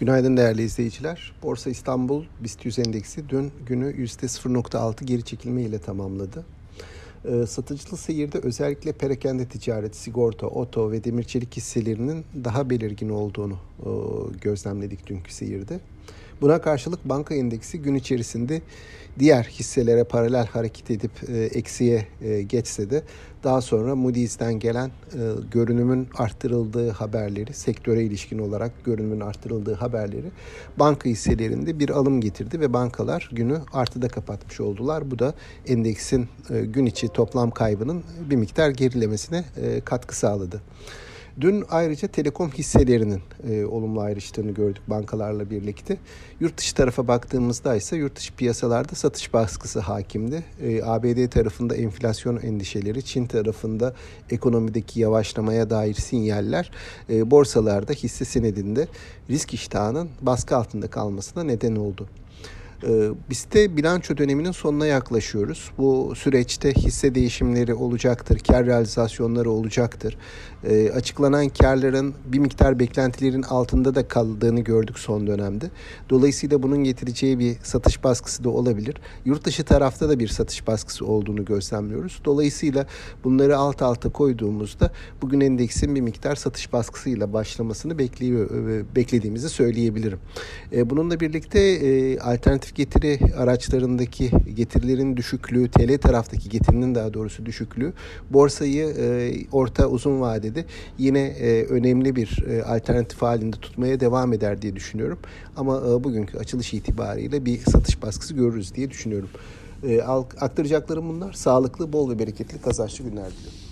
Günaydın değerli izleyiciler. Borsa İstanbul BIST 100 endeksi dün günü %0.6 geri çekilme ile tamamladı. Ee, satıcılı seyirde özellikle perakende ticaret, sigorta, oto ve demir çelik hisselerinin daha belirgin olduğunu e, gözlemledik dünkü seyirde. Buna karşılık banka endeksi gün içerisinde diğer hisselere paralel hareket edip e, eksiye e, geçse de daha sonra Moody's'ten gelen e, görünümün arttırıldığı haberleri, sektöre ilişkin olarak görünümün arttırıldığı haberleri banka hisselerinde bir alım getirdi ve bankalar günü artıda kapatmış oldular. Bu da endeksin e, gün içi toplam kaybının bir miktar gerilemesine e, katkı sağladı. Dün ayrıca telekom hisselerinin e, olumlu ayrıştığını gördük bankalarla birlikte. Yurt dışı tarafa baktığımızda ise yurt dışı piyasalarda satış baskısı hakimdi. E, ABD tarafında enflasyon endişeleri, Çin tarafında ekonomideki yavaşlamaya dair sinyaller e, borsalarda hisse senedinde risk iştahının baskı altında kalmasına neden oldu. Ee, biz de bilanço döneminin sonuna yaklaşıyoruz. Bu süreçte hisse değişimleri olacaktır, kar realizasyonları olacaktır. E, açıklanan karların bir miktar beklentilerin altında da kaldığını gördük son dönemde. Dolayısıyla bunun getireceği bir satış baskısı da olabilir. Yurt dışı tarafta da bir satış baskısı olduğunu gözlemliyoruz. Dolayısıyla bunları alt alta koyduğumuzda bugün endeksin bir miktar satış baskısıyla başlamasını bekliyor, beklediğimizi söyleyebilirim. E, bununla birlikte e, alternatif alternatif getiri araçlarındaki getirilerin düşüklüğü, TL taraftaki getirinin daha doğrusu düşüklüğü borsayı e, orta uzun vadede yine e, önemli bir e, alternatif halinde tutmaya devam eder diye düşünüyorum. Ama e, bugünkü açılış itibariyle bir satış baskısı görürüz diye düşünüyorum. E, aktaracaklarım bunlar. Sağlıklı, bol ve bereketli kazançlı günler diliyorum.